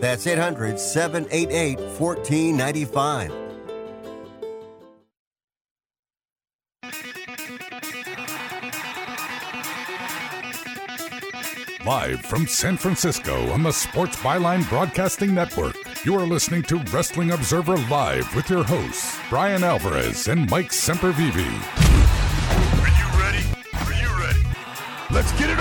That's 800 788 1495. Live from San Francisco on the Sports Byline Broadcasting Network, you are listening to Wrestling Observer Live with your hosts, Bryan Alvarez and Mike Sempervive. Are you ready? Are you ready? Let's get it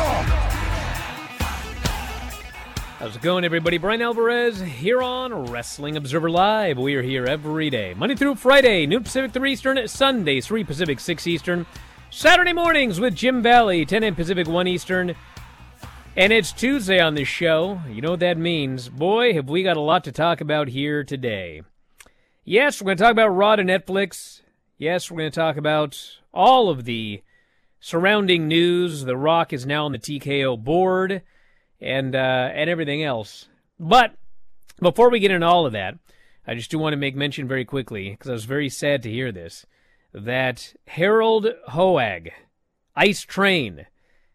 How's it going, everybody? Bryan Alvarez here on Wrestling Observer Live. We are here every day, Monday through Friday, noon Pacific, 3 Eastern, Sunday, 3 Pacific, 6 Eastern, Saturday mornings with Jim Valley, 10 a.m. Pacific, 1 Eastern. And it's Tuesday on this show. You know what that means. Boy, have we got a lot to talk about here today. Yes, we're going to talk about Raw to Netflix. Yes, we're going to talk about all of the surrounding news. The Rock is now on the TKO board and uh, and everything else. But before we get into all of that, I just do want to make mention very quickly because I was very sad to hear this that Harold Hogue, Ice Train,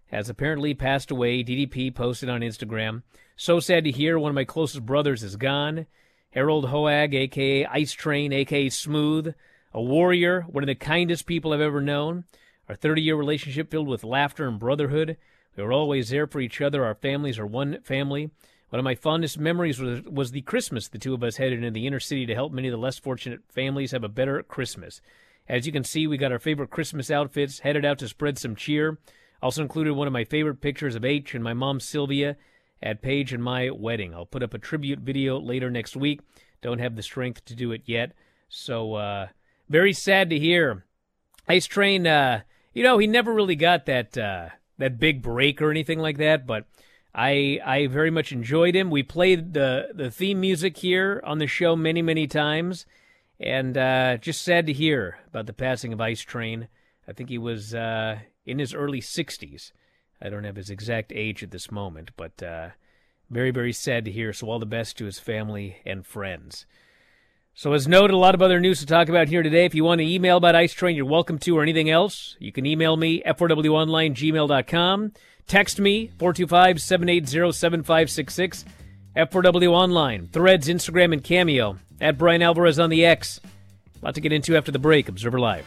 has apparently passed away. DDP posted on Instagram. So sad to hear one of my closest brothers is gone. Harold Hogue, aka Ice Train, aka Smooth, a warrior, one of the kindest people I've ever known. Our 30 year relationship filled with laughter and brotherhood. We were always there for each other. Our families are one family. One of my fondest memories was, was the Christmas the two of us headed into the inner city to help many of the less fortunate families have a better Christmas. As you can see, we got our favorite Christmas outfits, headed out to spread some cheer. Also included one of my favorite pictures of H and my mom Sylvia at Paige and my wedding. I'll put up a tribute video later next week. Don't have the strength to do it yet. So, uh, very sad to hear. Ice Train, uh, you know, he never really got that, uh, that big break or anything like that, but I I very much enjoyed him. We played the the theme music here on the show many many times, and uh, just sad to hear about the passing of Ice Train. I think he was uh, in his early 60s. I don't have his exact age at this moment, but uh, very very sad to hear. So all the best to his family and friends. So, as noted, a lot of other news to talk about here today. If you want to email about Ice Train, you're welcome to, or anything else. You can email me, f4wonline, Text me, 425 780 7566. F4W Online, Threads, Instagram, and Cameo. At Bryan Alvarez on the X. A lot to get into after the break. Observer Live.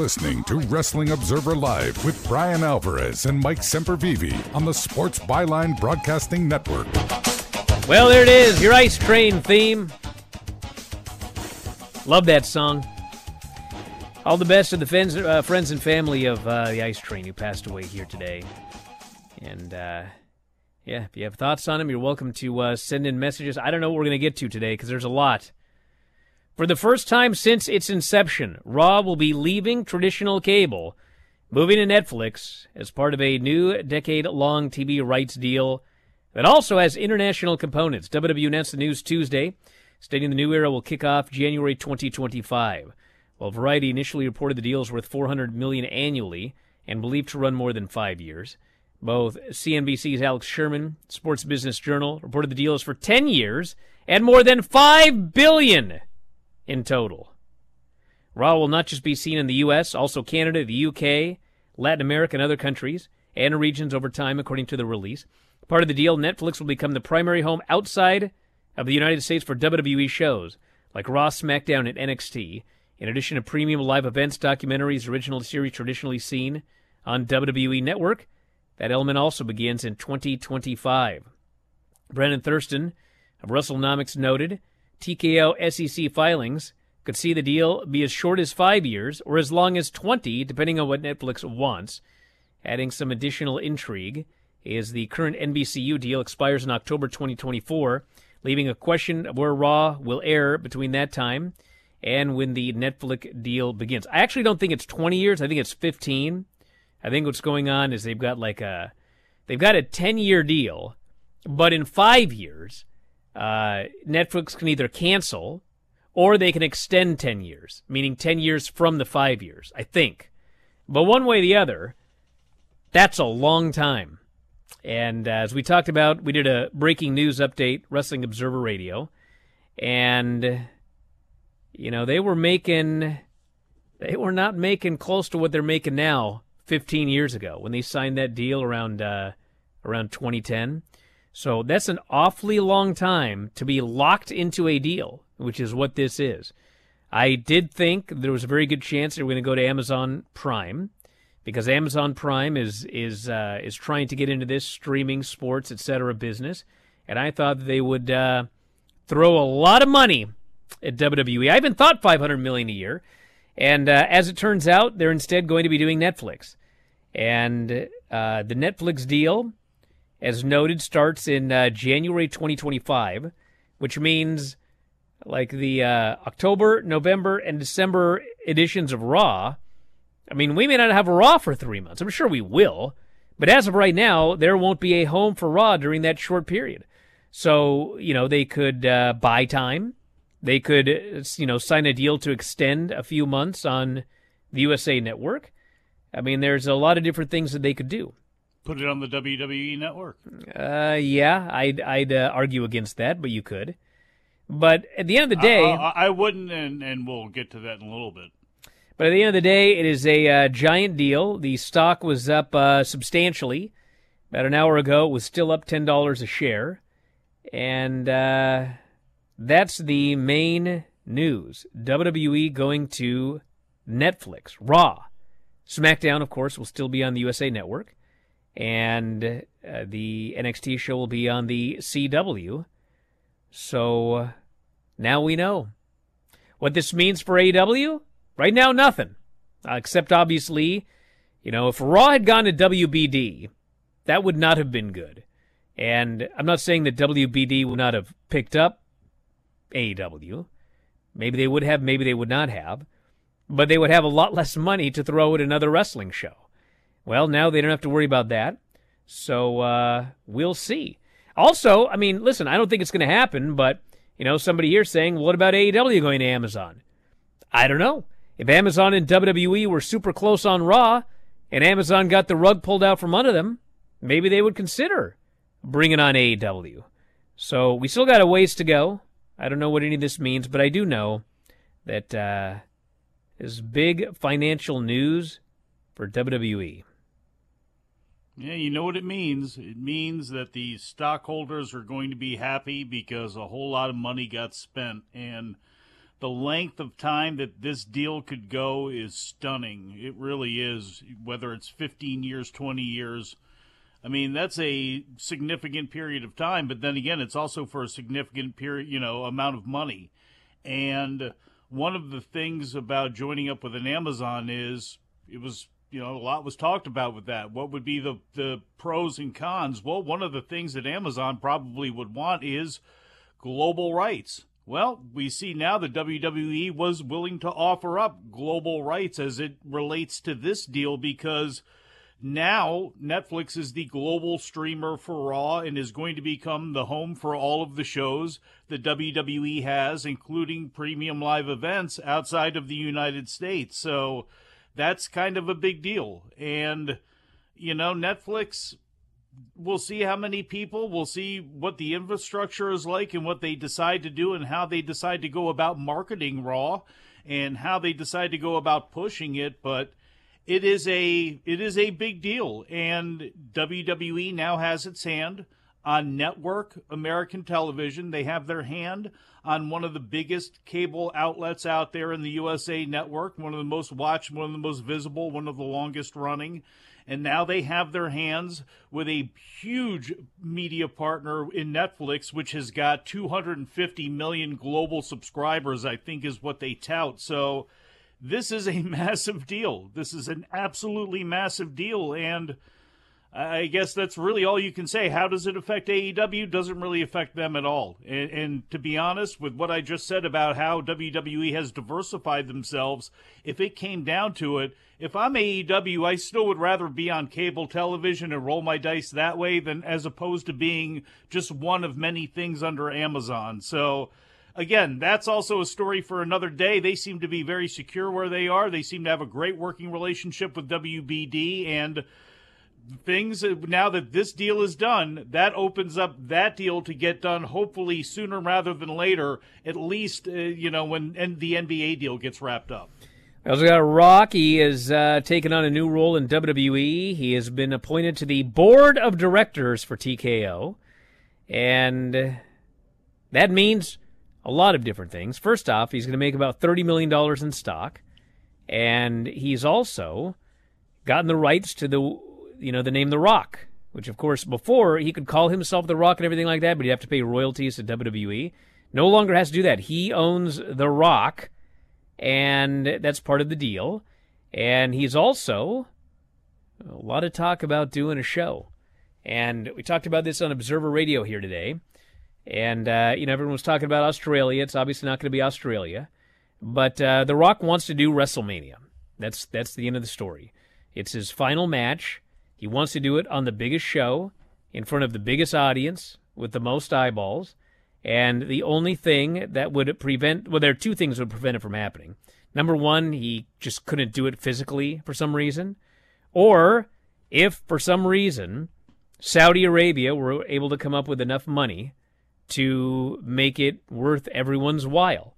Listening to Wrestling Observer Live with Bryan Alvarez and Mike Sempervive on the Sports Byline Broadcasting Network. Well, there it is, your ice train theme. Love that song. All the best to the friends, uh, friends and family of uh, the ice train who passed away here today. And uh, yeah, if you have thoughts on him, you're welcome to uh, send in messages. I don't know what we're going to get to today because there's a lot. For the first time since its inception, Raw will be leaving traditional cable, moving to Netflix as part of a new decade long TV rights deal that also has international components. Announced the news Tuesday, stating the new era will kick off January 2025. While Variety initially reported the deal is worth 400 million annually and believed to run more than five years, both CNBC's Alex Sherman, Sports Business Journal, reported the deal is for 10 years and more than 5 billion in total. Raw will not just be seen in the US, also Canada, the UK, Latin America, and other countries and regions over time, according to the release. Part of the deal, Netflix will become the primary home outside of the United States for WWE shows like Raw, SmackDown, and NXT, in addition to premium live events, documentaries, original series traditionally seen on WWE Network. That element also begins in 2025. Brandon Thurston of WrestleNomics noted TKO SEC filings could see the deal be as short as five years or as long as 20, depending on what Netflix wants. Adding some additional intrigue is the current NBCU deal expires in October 2024, leaving a question of where Raw will air between that time and when the Netflix deal begins. I actually don't think it's 20 years. I think it's 15. I think what's going on is they've got like a they've got a 10 year deal, but in five years, uh, Netflix can either cancel or they can extend 10 years, meaning 10 years from the five years, I think. But one way or the other, that's a long time. And as we talked about, we did a breaking news update, Wrestling Observer Radio, and you know they were making, they were not making close to what they're making now. 15 years ago when they signed that deal around uh, around 2010. So that's an awfully long time to be locked into a deal, which is what this is. I did think there was a very good chance they were going to go to Amazon Prime because Amazon Prime is is uh, is trying to get into this streaming, sports, etc. business, and I thought they would uh, throw a lot of money at WWE. I even thought 500 million a year, and uh, as it turns out, they're instead going to be doing Netflix, and uh, the Netflix deal as noted, starts in uh, January 2025, which means like the uh, October, November, and December editions of Raw. I mean, we may not have Raw for three months. I'm sure we will. But as of right now, there won't be a home for Raw during that short period. So, you know, they could uh, buy time. They could, you know, sign a deal to extend a few months on the USA Network. I mean, there's a lot of different things that they could do. Put it on the WWE Network. Uh, yeah, I'd I'd uh, argue against that, but you could. But at the end of the day, I, I, I wouldn't, and, and we'll get to that in a little bit. But at the end of the day, it is a uh, giant deal. The stock was up uh, substantially. About an hour ago, it was still up $10 a share. And uh, that's the main news. WWE going to Netflix. Raw. SmackDown, of course, will still be on the USA Network. And uh, the NXT show will be on the CW. So now we know. What this means for AW. Right now, nothing. Uh, except, obviously, you know, if Raw had gone to WBD, that would not have been good. And I'm not saying that WBD would not have picked up AEW. Maybe they would have, maybe they would not have. But they would have a lot less money to throw at another wrestling show. Well, now they don't have to worry about that. So uh, we'll see. Also, I mean, listen, I don't think it's going to happen, but, you know, somebody here saying, what about AEW going to Amazon? I don't know. If Amazon and WWE were super close on Raw and Amazon got the rug pulled out from under them, maybe they would consider bringing on AEW. So we still got a ways to go. I don't know what any of this means, but I do know that uh, is big financial news for WWE. Yeah, you know what it means. It means that the stockholders are going to be happy because a whole lot of money got spent. And the length of time that this deal could go is stunning. It really is, whether it's 15 years, 20 years. I mean, that's a significant period of time, but then again, it's also for a significant period, you know, amount of money. And one of the things about joining up with an Amazon is it was you know, a lot was talked about with that. What would be the, the pros and cons? Well, one of the things that Amazon probably would want is global rights. Well, we see now that WWE was willing to offer up global rights as it relates to this deal because now Netflix is the global streamer for Raw and is going to become the home for all of the shows that WWE has, including premium live events outside of the United States. So, that's kind of a big deal. And, you know, Netflix, we'll see how many people, we'll see what the infrastructure is like and what they decide to do and how they decide to go about marketing Raw and how they decide to go about pushing it. But it is a it is a big deal and WWE now has its hand on network American television. They have their hand on one of the biggest cable outlets out there in the USA network, one of the most watched, one of the most visible, one of the longest running. And now they have their hands with a huge media partner in Netflix, which has got 250 million global subscribers, I think is what they tout. So this is a massive deal. This is an absolutely massive deal. And I guess that's really all you can say. How does it affect AEW? Doesn't really affect them at all. And, and, to be honest, with what I just said about how WWE has diversified themselves, if it came down to it, if I'm AEW, I still would rather be on cable television and roll my dice that way than as opposed to being just one of many things under Amazon. So. Again, that's also a story for another day. They seem to be very secure where they are. They seem to have a great working relationship with WBD and things now that this deal is done, that opens up that deal to get done hopefully sooner rather than later. At least uh, you know when the NBA deal gets wrapped up. We also got Rocky has uh, taken on a new role in WWE. He has been appointed to the board of directors for TKO, and that means a lot of different things. First off, he's going to make about thirty million dollars in stock, and he's also gotten the rights to the you know, the name The Rock, which of course before he could call himself The Rock and everything like that, but he'd have to pay royalties to WWE. No longer has to do that. He owns The Rock, and that's part of the deal. And he's also a lot of talk about doing a show. And we talked about this on Observer Radio here today. And, uh, you know, everyone was talking about Australia. It's obviously not going to be Australia. But uh, The Rock wants to do WrestleMania. That's, that's the end of the story. It's his final match. He wants to do it on the biggest show, in front of the biggest audience, with the most eyeballs. And the only thing that would prevent, well, there are two things that would prevent it from happening. Number one, he just couldn't do it physically for some reason. Or if for some reason Saudi Arabia were able to come up with enough money to make it worth everyone's while.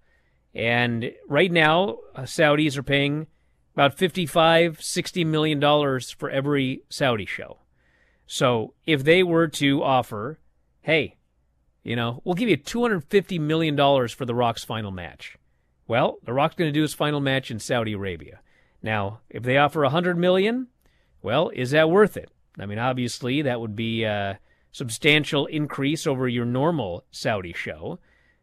And right now, uh, Saudis are paying about 55, 60 million dollars for every Saudi show. So if they were to offer, hey, you know, we'll give you 250 million dollars for The Rock's final match. Well, The Rock's going to do his final match in Saudi Arabia. Now, if they offer 100 million, well, is that worth it? I mean, obviously, that would be a substantial increase over your normal Saudi show.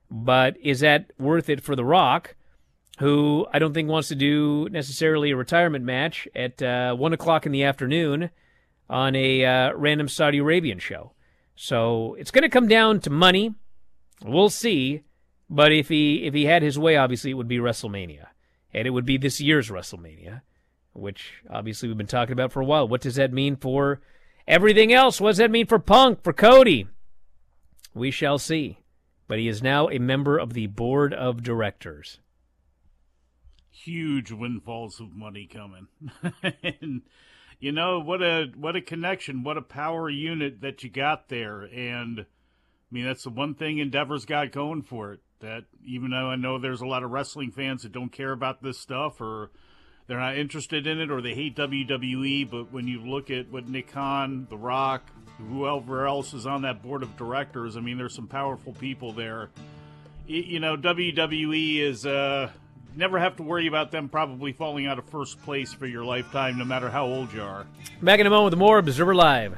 But is that worth it for The Rock, who I don't think wants to do necessarily a retirement match at uh, 1 o'clock in the afternoon on a uh, random Saudi Arabian show? So it's going to come down to money. We'll see. But if he if he had his way, obviously it would be WrestleMania, and it would be this year's WrestleMania which obviously we've been talking about for a while. What does that mean for everything else? What does that mean for Punk, for Cody? We shall see. But he is now a member of the board of directors. Huge windfalls of money coming. and you know, what a what a connection, what a power unit that you got there. And I mean that's the one thing Endeavor's got going for it. That even though I know there's a lot of wrestling fans that don't care about this stuff or they're not interested in it or they hate WWE. But when you look at what Nick Khan, The Rock, whoever else is on that board of directors, I mean, there's some powerful people there. You know, WWE is uh, never have to worry about them probably falling out of first place for your lifetime, no matter how old you are. Back in a moment with more Observer Live.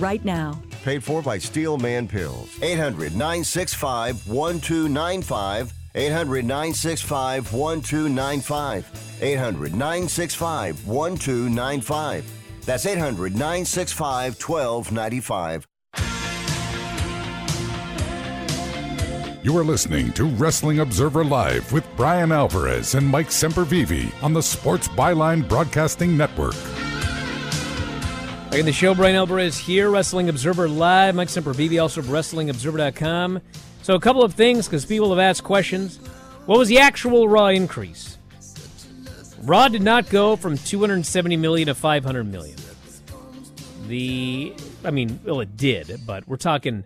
right now. Paid for by Steelman Pills. 800 965 1295. 800 965 1295. 800 965 1295. That's 800 965 1295. You are listening to Wrestling Observer Live with Bryan Alvarez and Mike Sempervive on the Sports Byline Broadcasting Network. Back in the show, Bryan Alvarez here, Wrestling Observer Live. Mike Sempervive, also of WrestlingObserver.com. So, a couple of things because people have asked questions. What was the actual Raw increase? Raw did not go from 270 million to 500 million. The, I mean, well, it did, but we're talking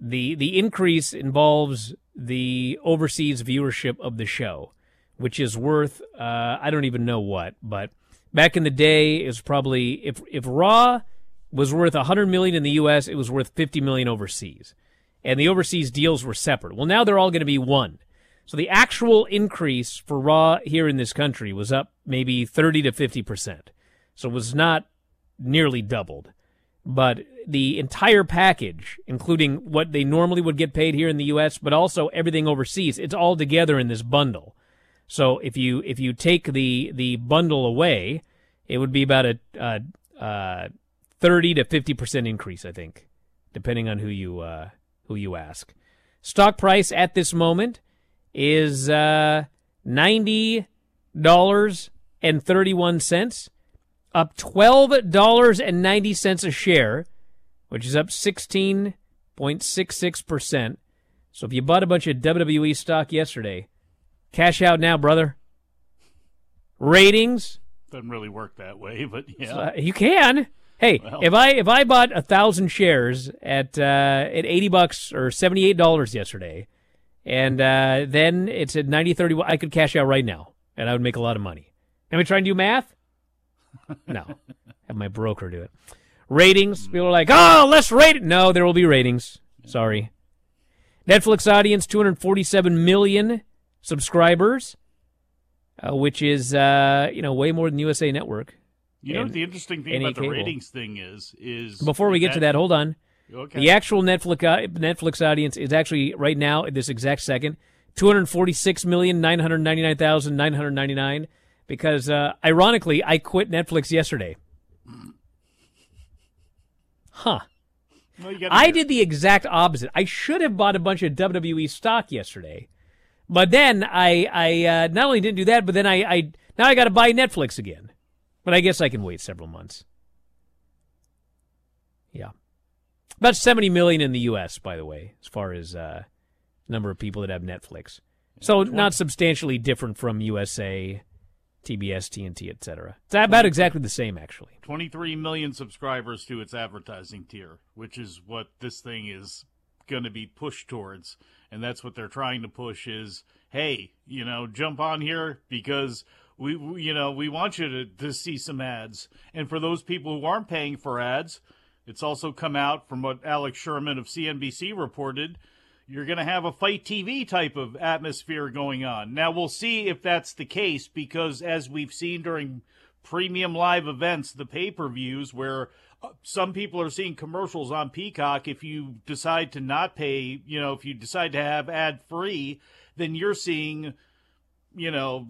the the increase involves the overseas viewership of the show, which is worth uh, I don't even know what, but back in the day it was probably if if Raw was worth 100 million in the US, it was worth 50 million overseas. And the overseas deals were separate. Well, now they're all going to be one. So the actual increase for Raw here in this country was up maybe 30 to 50%. So it was not nearly doubled. But the entire package, including what they normally would get paid here in the US, but also everything overseas, it's all together in this bundle. So if you if you take the the bundle away, it would be about a, a, a 30 to 50% increase, I think, depending on who you uh, who you ask. Stock price at this moment is uh, ninety dollars and thirty one cents, up twelve dollars and ninety cents a share, which is up sixteen point six six percent. So if you bought a bunch of WWE stock yesterday, cash out now, brother. Ratings Doesn't really work that way, but yeah. uh, you can. Hey, Well. if I if I bought a thousand shares at uh, at eighty bucks or seventy eight dollars yesterday, and uh, then it's at ninety thirty, I could cash out right now, and I would make a lot of money. Let me try and do math. No, have my broker do it. Ratings. People are like, oh, let's rate it. No, there will be ratings. Sorry. Netflix audience two hundred forty seven million subscribers, uh, which is uh, you know way more than USA Network. You know what the interesting thing about the cable. ratings thing is is Before we get to that, hold on. Okay. The actual Netflix uh, Netflix audience is actually right now at this exact second two hundred forty six million nine hundred ninety nine thousand nine hundred ninety nine. Because uh, ironically, I quit Netflix yesterday. Huh. Well, I did the exact opposite. I should have bought a bunch of WWE stock yesterday, but then I I uh, not only didn't do that, but then I, I now I got to buy Netflix again. But I guess I can wait several months. Yeah, about seventy million in the U.S. By the way, as far as uh, number of people that have Netflix, so not substantially different from USA, TBS, TNT, etc. It's about exactly the same, actually. 23 million subscribers to its advertising tier, which is what this thing is going to be pushed towards. And that's what they're trying to push is, hey, you know, jump on here because we, we- you know, we want you to, to see some ads. And for those people who aren't paying for ads, it's also come out from what Alex Sherman of CNBC reported. You're going to have a fight TV type of atmosphere going on. Now, we'll see if that's the case because, as we've seen during premium live events, the pay per views, where some people are seeing commercials on Peacock. If you decide to not pay, you know, if you decide to have ad free, then you're seeing, you know,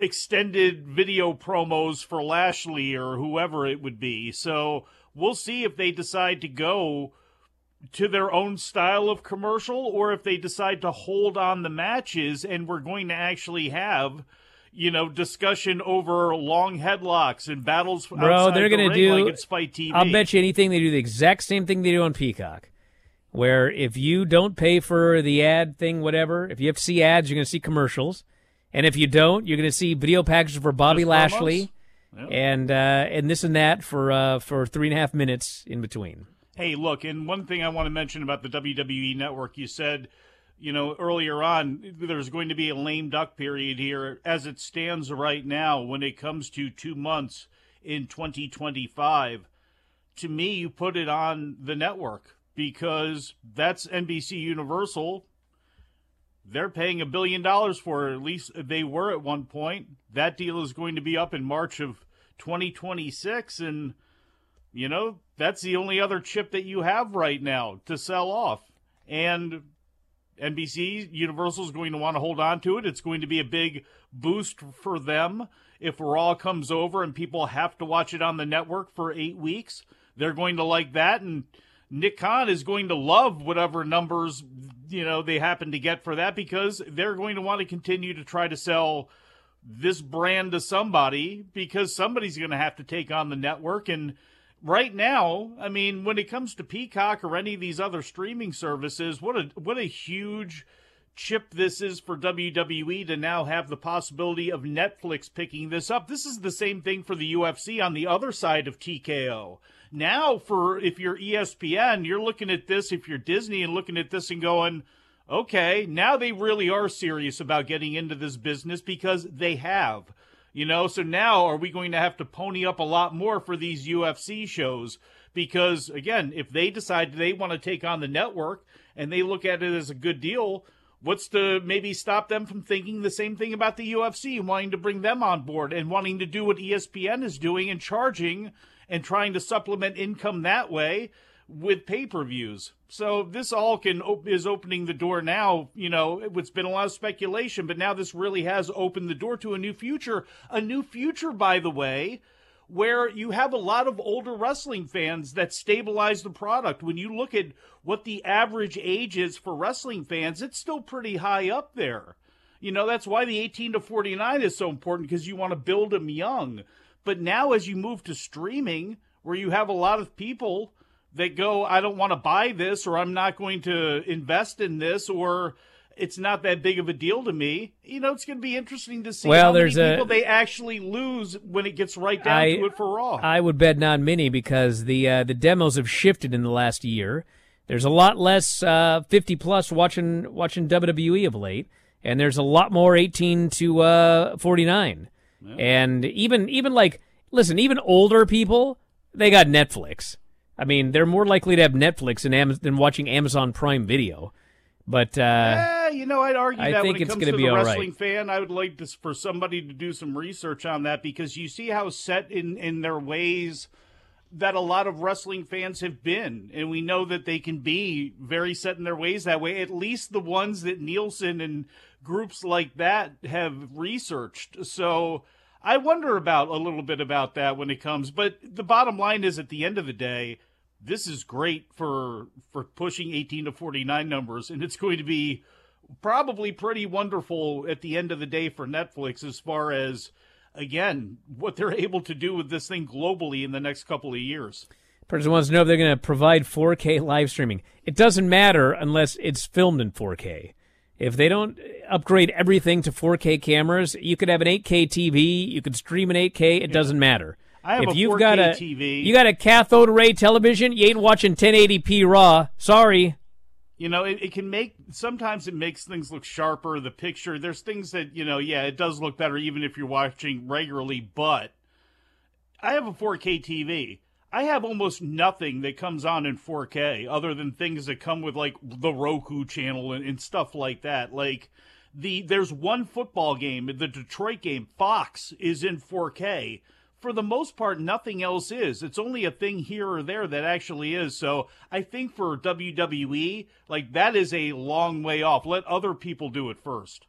extended video promos for Lashley or whoever it would be. So we'll see if they decide to go to their own style of commercial or if they decide to hold on the matches and we're going to actually have you know discussion over long headlocks and battles Bro, they're gonna ring do. like it's fight TV. I'll bet you anything they do the exact same thing they do on Peacock, where if you don't pay for the ad thing, whatever, if you have to see ads, you're going to see commercials, and if you don't, you're going to see video packages for Bobby Just Lashley, and uh, and this and that for uh, for three and a half minutes in between. Hey, look, and one thing I want to mention about the WWE network, you said, you know, earlier on, there's going to be a lame duck period here. As it stands right now, when it comes to two months in 2025, to me, you put it on the network because that's NBC Universal. They're paying a billion dollars for it, at least they were at one point. That deal is going to be up in March of 2026. And, you know, that's the only other chip that you have right now to sell off. And NBC, Universal is going to want to hold on to it. It's going to be a big boost for them if Raw comes over and people have to watch it on the network for eight weeks. They're going to like that. And Nick Khan is going to love whatever numbers, you know, they happen to get for that because they're going to want to continue to try to sell this brand to somebody because somebody's going to have to take on the network. And right now, I mean, when it comes to Peacock or any of these other streaming services, what a what a huge chip this is for WWE to now have the possibility of Netflix picking this up. This is the same thing for the UFC on the other side of TKO. Now, for if you're ESPN, you're looking at this, if you're Disney and looking at this and going, okay, now they really are serious about getting into this business because they have. You know, so now are we going to have to pony up a lot more for these UFC shows? Because again, if they decide they want to take on the network and they look at it as a good deal, what's to maybe stop them from thinking the same thing about the UFC and wanting to bring them on board and wanting to do what ESPN is doing and charging and trying to supplement income that way with pay-per-views. So this all can is opening the door now, you know, it's been a lot of speculation, but now this really has opened the door to a new future, a new future by the way, where you have a lot of older wrestling fans that stabilize the product. When you look at what the average age is for wrestling fans, it's still pretty high up there. You know, that's why the 18 to 49 is so important because you want to build them young. But now as you move to streaming, where you have a lot of people that go, I don't want to buy this, or I'm not going to invest in this, or it's not that big of a deal to me. You know, it's going to be interesting to see well, how there's many a, people they actually lose when it gets right down I, to it for Raw. I would bet not many because the uh, the demos have shifted in the last year. There's a lot less uh, 50 plus watching watching WWE of late, and there's a lot more 18 to uh, 49. Yeah. And even even like listen, even older people they got Netflix. I mean, they're more likely to have Netflix than, Am- than watching Amazon Prime Video. But uh, yeah, you know, I'd argue I that think when it it's comes be the wrestling right. fan, I would like this for somebody to do some research on that because you see how set in in their ways that a lot of wrestling fans have been, and we know that they can be very set in their ways that way. At least the ones that Nielsen and groups like that have researched. So I wonder about a little bit about that when it comes. But the bottom line is, at the end of the day, this is great for for pushing 18 to 49 numbers, and it's going to be probably pretty wonderful at the end of the day for Netflix as far as again what they're able to do with this thing globally in the next couple of years. person wants to know if they're going to provide 4K live streaming. It doesn't matter unless it's filmed in 4K. If they don't upgrade everything to 4K cameras, you could have an 8K TV, you could stream an 8K. It doesn't matter. I have if a you've 4K got a TV. you got a cathode ray television, you ain't watching 1080p raw. Sorry. You know, it, it can make sometimes it makes things look sharper. The picture, there's things that you know, yeah, it does look better even if you're watching regularly. But I have a 4K TV. I have almost nothing that comes on in 4K other than things that come with like the Roku channel and, and stuff like that. Like the there's one football game, the Detroit game, Fox is in 4K. For the most part, nothing else is. It's only a thing here or there that actually is. So I think for WWE, like that is a long way off. Let other people do it first.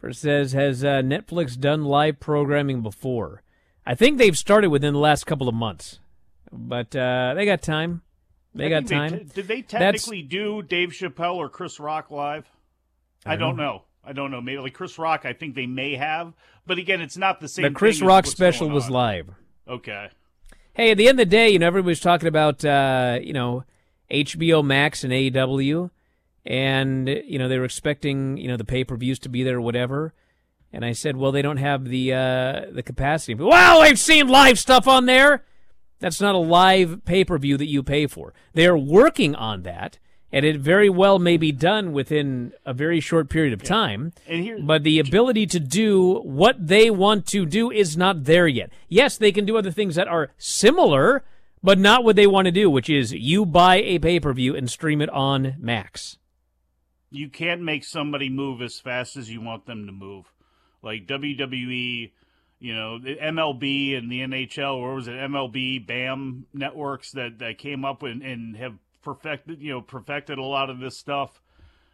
First says, has uh, Netflix done live programming before? I think they've started within the last couple of months, but uh, they got time. They I got time. te- did they That's- technically do Dave Chappelle or Chris Rock live? I don't know. I don't know. Maybe like Chris Rock, I think they may have, but again, it's not the same. the Chris Rock special was live. Okay. Hey, at the end of the day, you know, everybody's talking about, uh, you know, HBO Max and AEW, and, you know, they were expecting, you know, the pay per views to be there or whatever. And I said, "Well, they don't have the uh, the capacity." Well, I've seen live stuff on there. That's not a live pay per view that you pay for. They are working on that, and it very well may be done within a very short period of time. And here- but the ability to do what they want to do is not there yet. Yes, they can do other things that are similar, but not what they want to do, which is you buy a pay per view and stream it on Max. you can't make somebody move as fast as you want them to move. Like WWE, you know, the MLB and the NHL, or was it MLB, BAM networks that, that came up and, and have perfected, you know, perfected a lot of this stuff.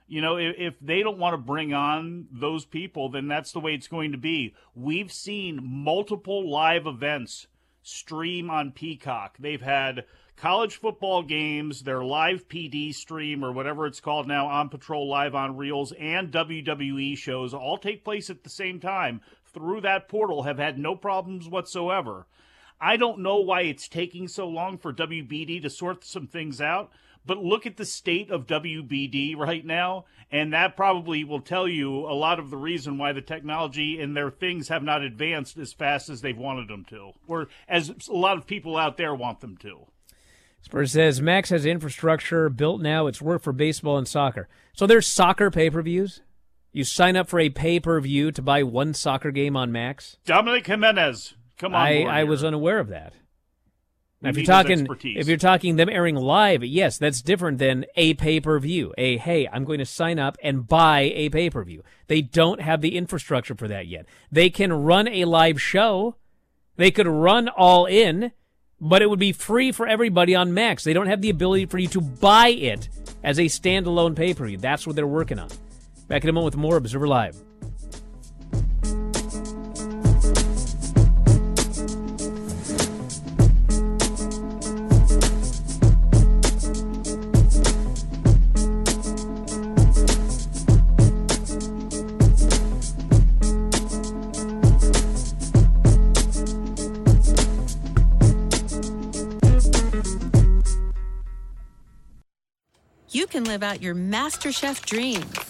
You know, if, if they don't want to bring on those people, then that's the way it's going to be. We've seen multiple live events stream on Peacock. They've had college football games, their live PD stream or whatever it's called now, on Patrol Live on Reelz, and WWE shows all take place at the same time through that portal, have had no problems whatsoever. I don't know why it's taking so long for WBD to sort some things out, but look at the state of WBD right now, and that probably will tell you a lot of the reason why the technology and their things have not advanced as fast as they've wanted them to, or as a lot of people out there want them to. Spurs says Max has infrastructure built now. It's work for baseball and soccer. So there's soccer pay per views. You sign up for a pay per view to buy one soccer game on Max. Dominic Jimenez, come on. I, I was unaware of that. Now, if you're talking, if you're talking them airing live, yes, that's different than a pay per view. A hey, I'm going to sign up and buy a pay per view. They don't have the infrastructure for that yet. They can run a live show. They could run all in, but it would be free for everybody on Max. They don't have the ability for you to buy it as a standalone pay per view. That's what they're working on. Back in a moment with more Observer Live. you can live out your MasterChef dreams.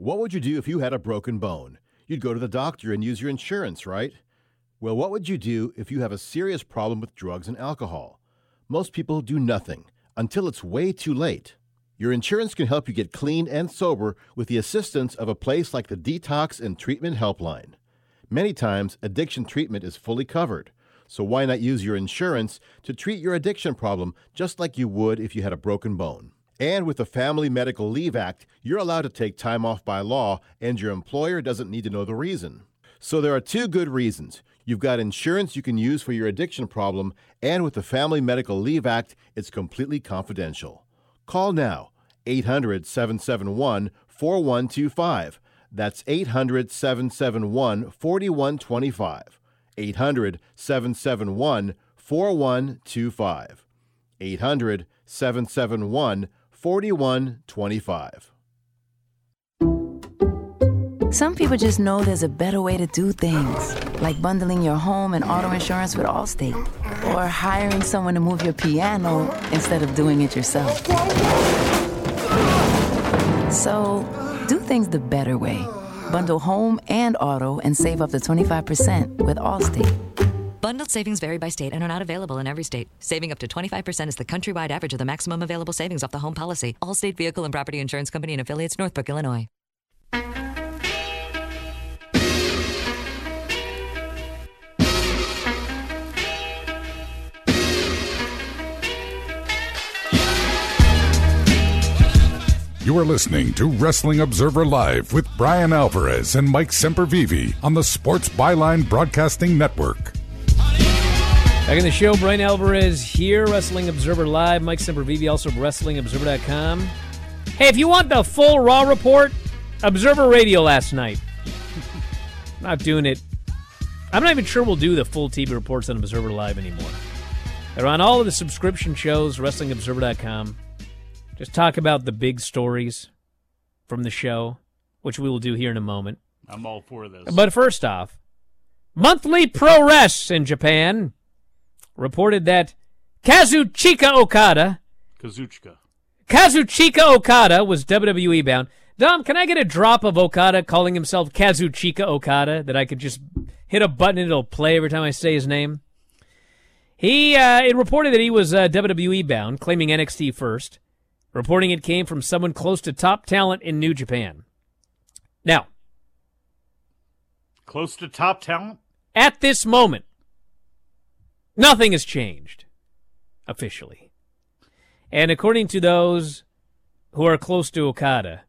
What would you do if you had a broken bone? You'd go to the doctor and use your insurance, right? Well, what would you do if you have a serious problem with drugs and alcohol? Most people do nothing until it's way too late. Your insurance can help you get clean and sober with the assistance of a place like the Detox and Treatment Helpline. Many times, addiction treatment is fully covered. So why not use your insurance to treat your addiction problem just like you would if you had a broken bone? And with the Family Medical Leave Act, you're allowed to take time off by law, and your employer doesn't need to know the reason. So there are two good reasons. You've got insurance you can use for your addiction problem, and with the Family Medical Leave Act, it's completely confidential. Call now 800 771 4125. That's 800 771 4125. 800 771 4125. 800 771 4125. Some people just know there's a better way to do things, like bundling your home and auto insurance with Allstate, or hiring someone to move your piano instead of doing it yourself. So, do things the better way. Bundle home and auto and save up to 25% with Allstate. Bundled savings vary by state and are not available in every state. Saving up to 25% is the countrywide average of the maximum available savings off the home policy. Allstate Vehicle and Property Insurance Company and affiliates, Northbrook, Illinois. You are listening to Wrestling Observer Live with Bryan Alvarez and Mike Sempervive on the Sports Byline Broadcasting Network. Back in the show, Bryan Alvarez here, Wrestling Observer Live. Mike Sempervive, also WrestlingObserver.com. Hey, if you want the full Raw report, Observer Radio last night. not doing it. I'm not even sure we'll do the full TV reports on Observer Live anymore. They're on all of the subscription shows, WrestlingObserver.com. Just talk about the big stories from the show, which we will do here in a moment. I'm all for this. But first off, Monthly Pro Res in Japan reported that Kazuchika Okada, Kazuchika. Kazuchika Okada was WWE bound. Dom, can I get a drop of Okada calling himself Kazuchika Okada that I could just hit a button and it'll play every time I say his name? He uh, it reported that he was uh, WWE bound, claiming NXT first. Reporting it came from someone close to top talent in New Japan. Now, Close to top talent? at this moment, nothing has changed officially. And according to those who are close to Okada,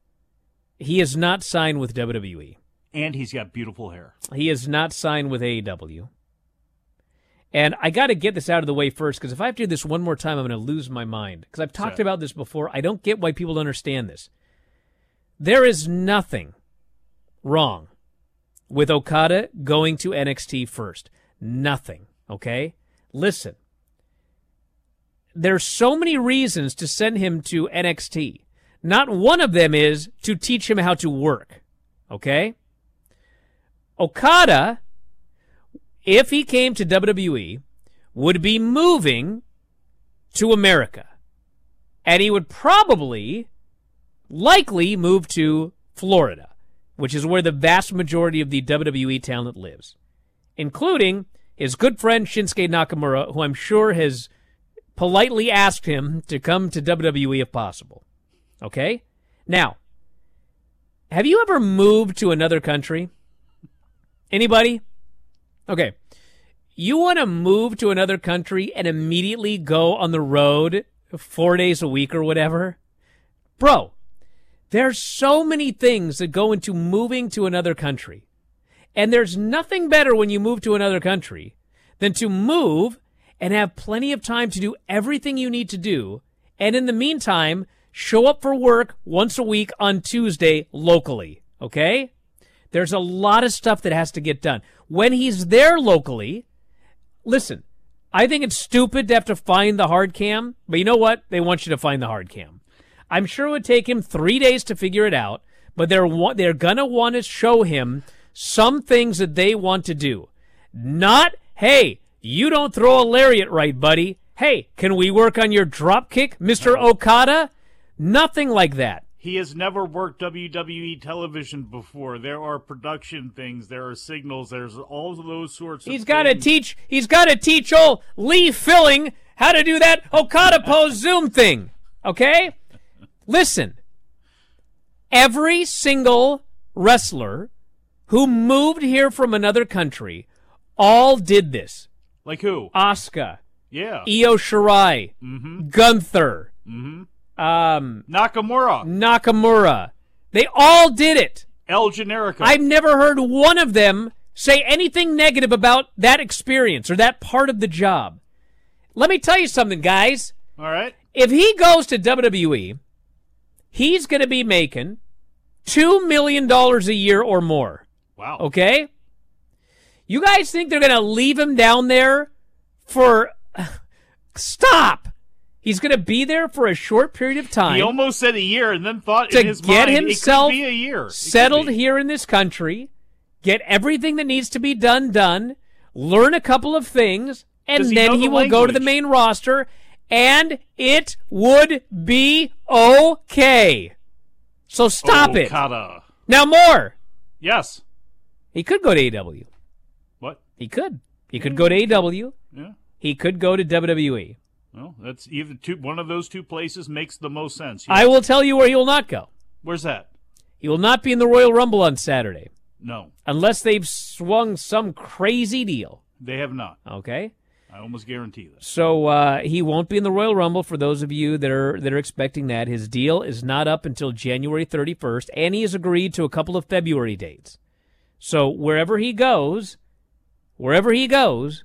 he is not signed with WWE. And he's got beautiful hair. He is not signed with AEW. And I got to get this out of the way first because if I have to do this one more time, I'm going to lose my mind. Because I've talked So- about this before. I don't get why people don't understand this. There is nothing wrong with Okada going to NXT first. Nothing. Okay? Listen. There's so many reasons to send him to NXT. Not one of them is to teach him how to work. Okay? Okada, if he came to WWE, would be moving to America. And he would probably, likely move to Florida, which is where the vast majority of the WWE talent lives, including his good friend Shinsuke Nakamura, who I'm sure has politely asked him to come to WWE if possible. Okay? Now, have you ever moved to another country? Anybody? Okay. You want to move to another country and immediately go on the road four days a week or whatever? Bro, there's so many things that go into moving to another country. And there's nothing better when you move to another country than to move and have plenty of time to do everything you need to do. And in the meantime, show up for work once a week on Tuesday locally. Okay? There's a lot of stuff that has to get done. When he's there locally, listen, I think it's stupid to have to find the hard cam, but you know what? They want you to find the hard cam. I'm sure it would take him three days to figure it out, but they're they're gonna want to show him some things that they want to do. Not, hey, you don't throw a lariat right, buddy. Hey, can we work on your drop kick, Mr. Uh-huh. Okada? Nothing like that. He has never worked WWE television before. There are production things, there are signals, there's all of those sorts of He's got to teach. He's got to teach old Lee Filling how to do that Okada pose Zoom thing. Okay, listen. Every single wrestler who moved here from another country all did this. Like who? Asuka, Yeah. Io Shirai, Mhm. Gunther, Mhm. um, Nakamura. Nakamura. They all did it. El Generico. I've never heard one of them say anything negative about that experience or that part of the job. Let me tell you something, guys. All right. If he goes to WWE, he's going to be making $2 million a year or more. Wow. Okay? You guys think they're going to leave him down there for. Stop! He's going to be there for a short period of time. He almost said a year and then thought to in his get mind himself it could be a year. It settled here in this country, get everything that needs to be done done, learn a couple of things, and he then he the will go to the main roster, and it would be okay. So stop oh, it. Now more. Yes. He could go to AEW. What? He could. He could go to AEW. Yeah. He could go to WWE. Well, that's either two. One of those two places makes the most sense. I will tell you where he will not go. Where's that? He will not be in the Royal Rumble on Saturday No, unless they've swung some crazy deal. they have not. Okay. I almost guarantee that. So uh, he won't be in the Royal Rumble for those of you that are that are expecting that. His deal is not up until January 31st, and he has agreed to a couple of February dates. So wherever he goes, wherever he goes,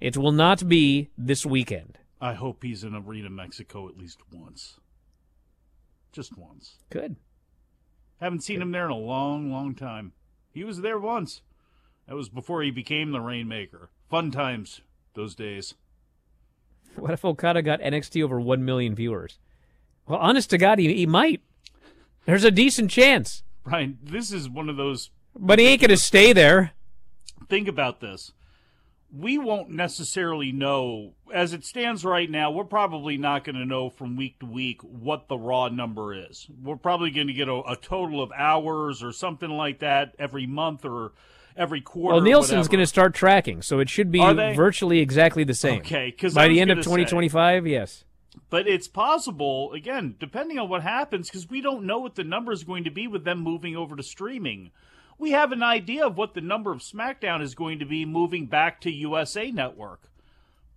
it will not be this weekend. I hope he's in Arena Mexico at least once. Just once. Good. Haven't seen him there in a long, long time. He was there once. That was before he became the Rainmaker. Fun times those days. What if Okada got NXT over 1 million viewers? Well, honest to God, he, he might. There's a decent chance. Bryan, this is one of those. But he ain't going to stay there. Think about this. We won't necessarily know, as it stands right now, we're probably not going to know from week to week what the raw number is. We're probably going to get a, a total of hours or something like that every month or every quarter. Well, Nielsen's going to start tracking, so it should be virtually exactly the same. Okay, 'cause by the end of gonna say- 2025, yes. But it's possible, again, depending on what happens, because we don't know what the number is going to be with them moving over to streaming. We have an idea of what the number of SmackDown is going to be moving back to USA Network.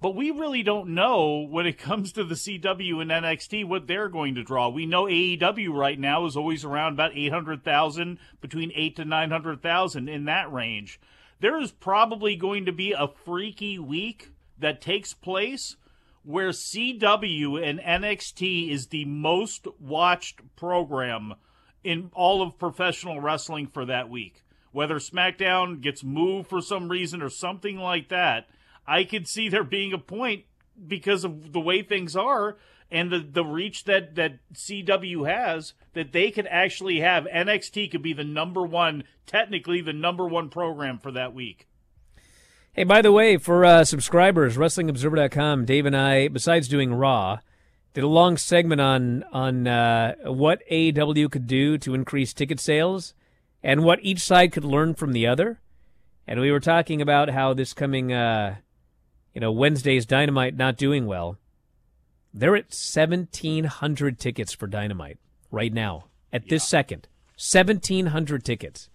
But we really don't know when it comes to the CW and NXT what they're going to draw. We know AEW right now is always around about 800,000, between 8 to 900,000 in that range. There is probably going to be a freaky week that takes place where CW and NXT is the most watched program in all of professional wrestling for that week. Whether SmackDown gets moved for some reason or something like that, I could see there being a point because of the way things are and the, the reach that, that CW has that they could actually have NXT could be the number one, technically the number one program for that week. Hey, by the way, for uh, subscribers, WrestlingObserver.com, Dave and I, besides doing Raw, did a long segment on on uh, what AEW could do to increase ticket sales and what each side could learn from the other. And we were talking about how this coming, uh, you know, Wednesday's Dynamite not doing well. They're at 1,700 tickets for Dynamite right now, at this second. 1,700 tickets.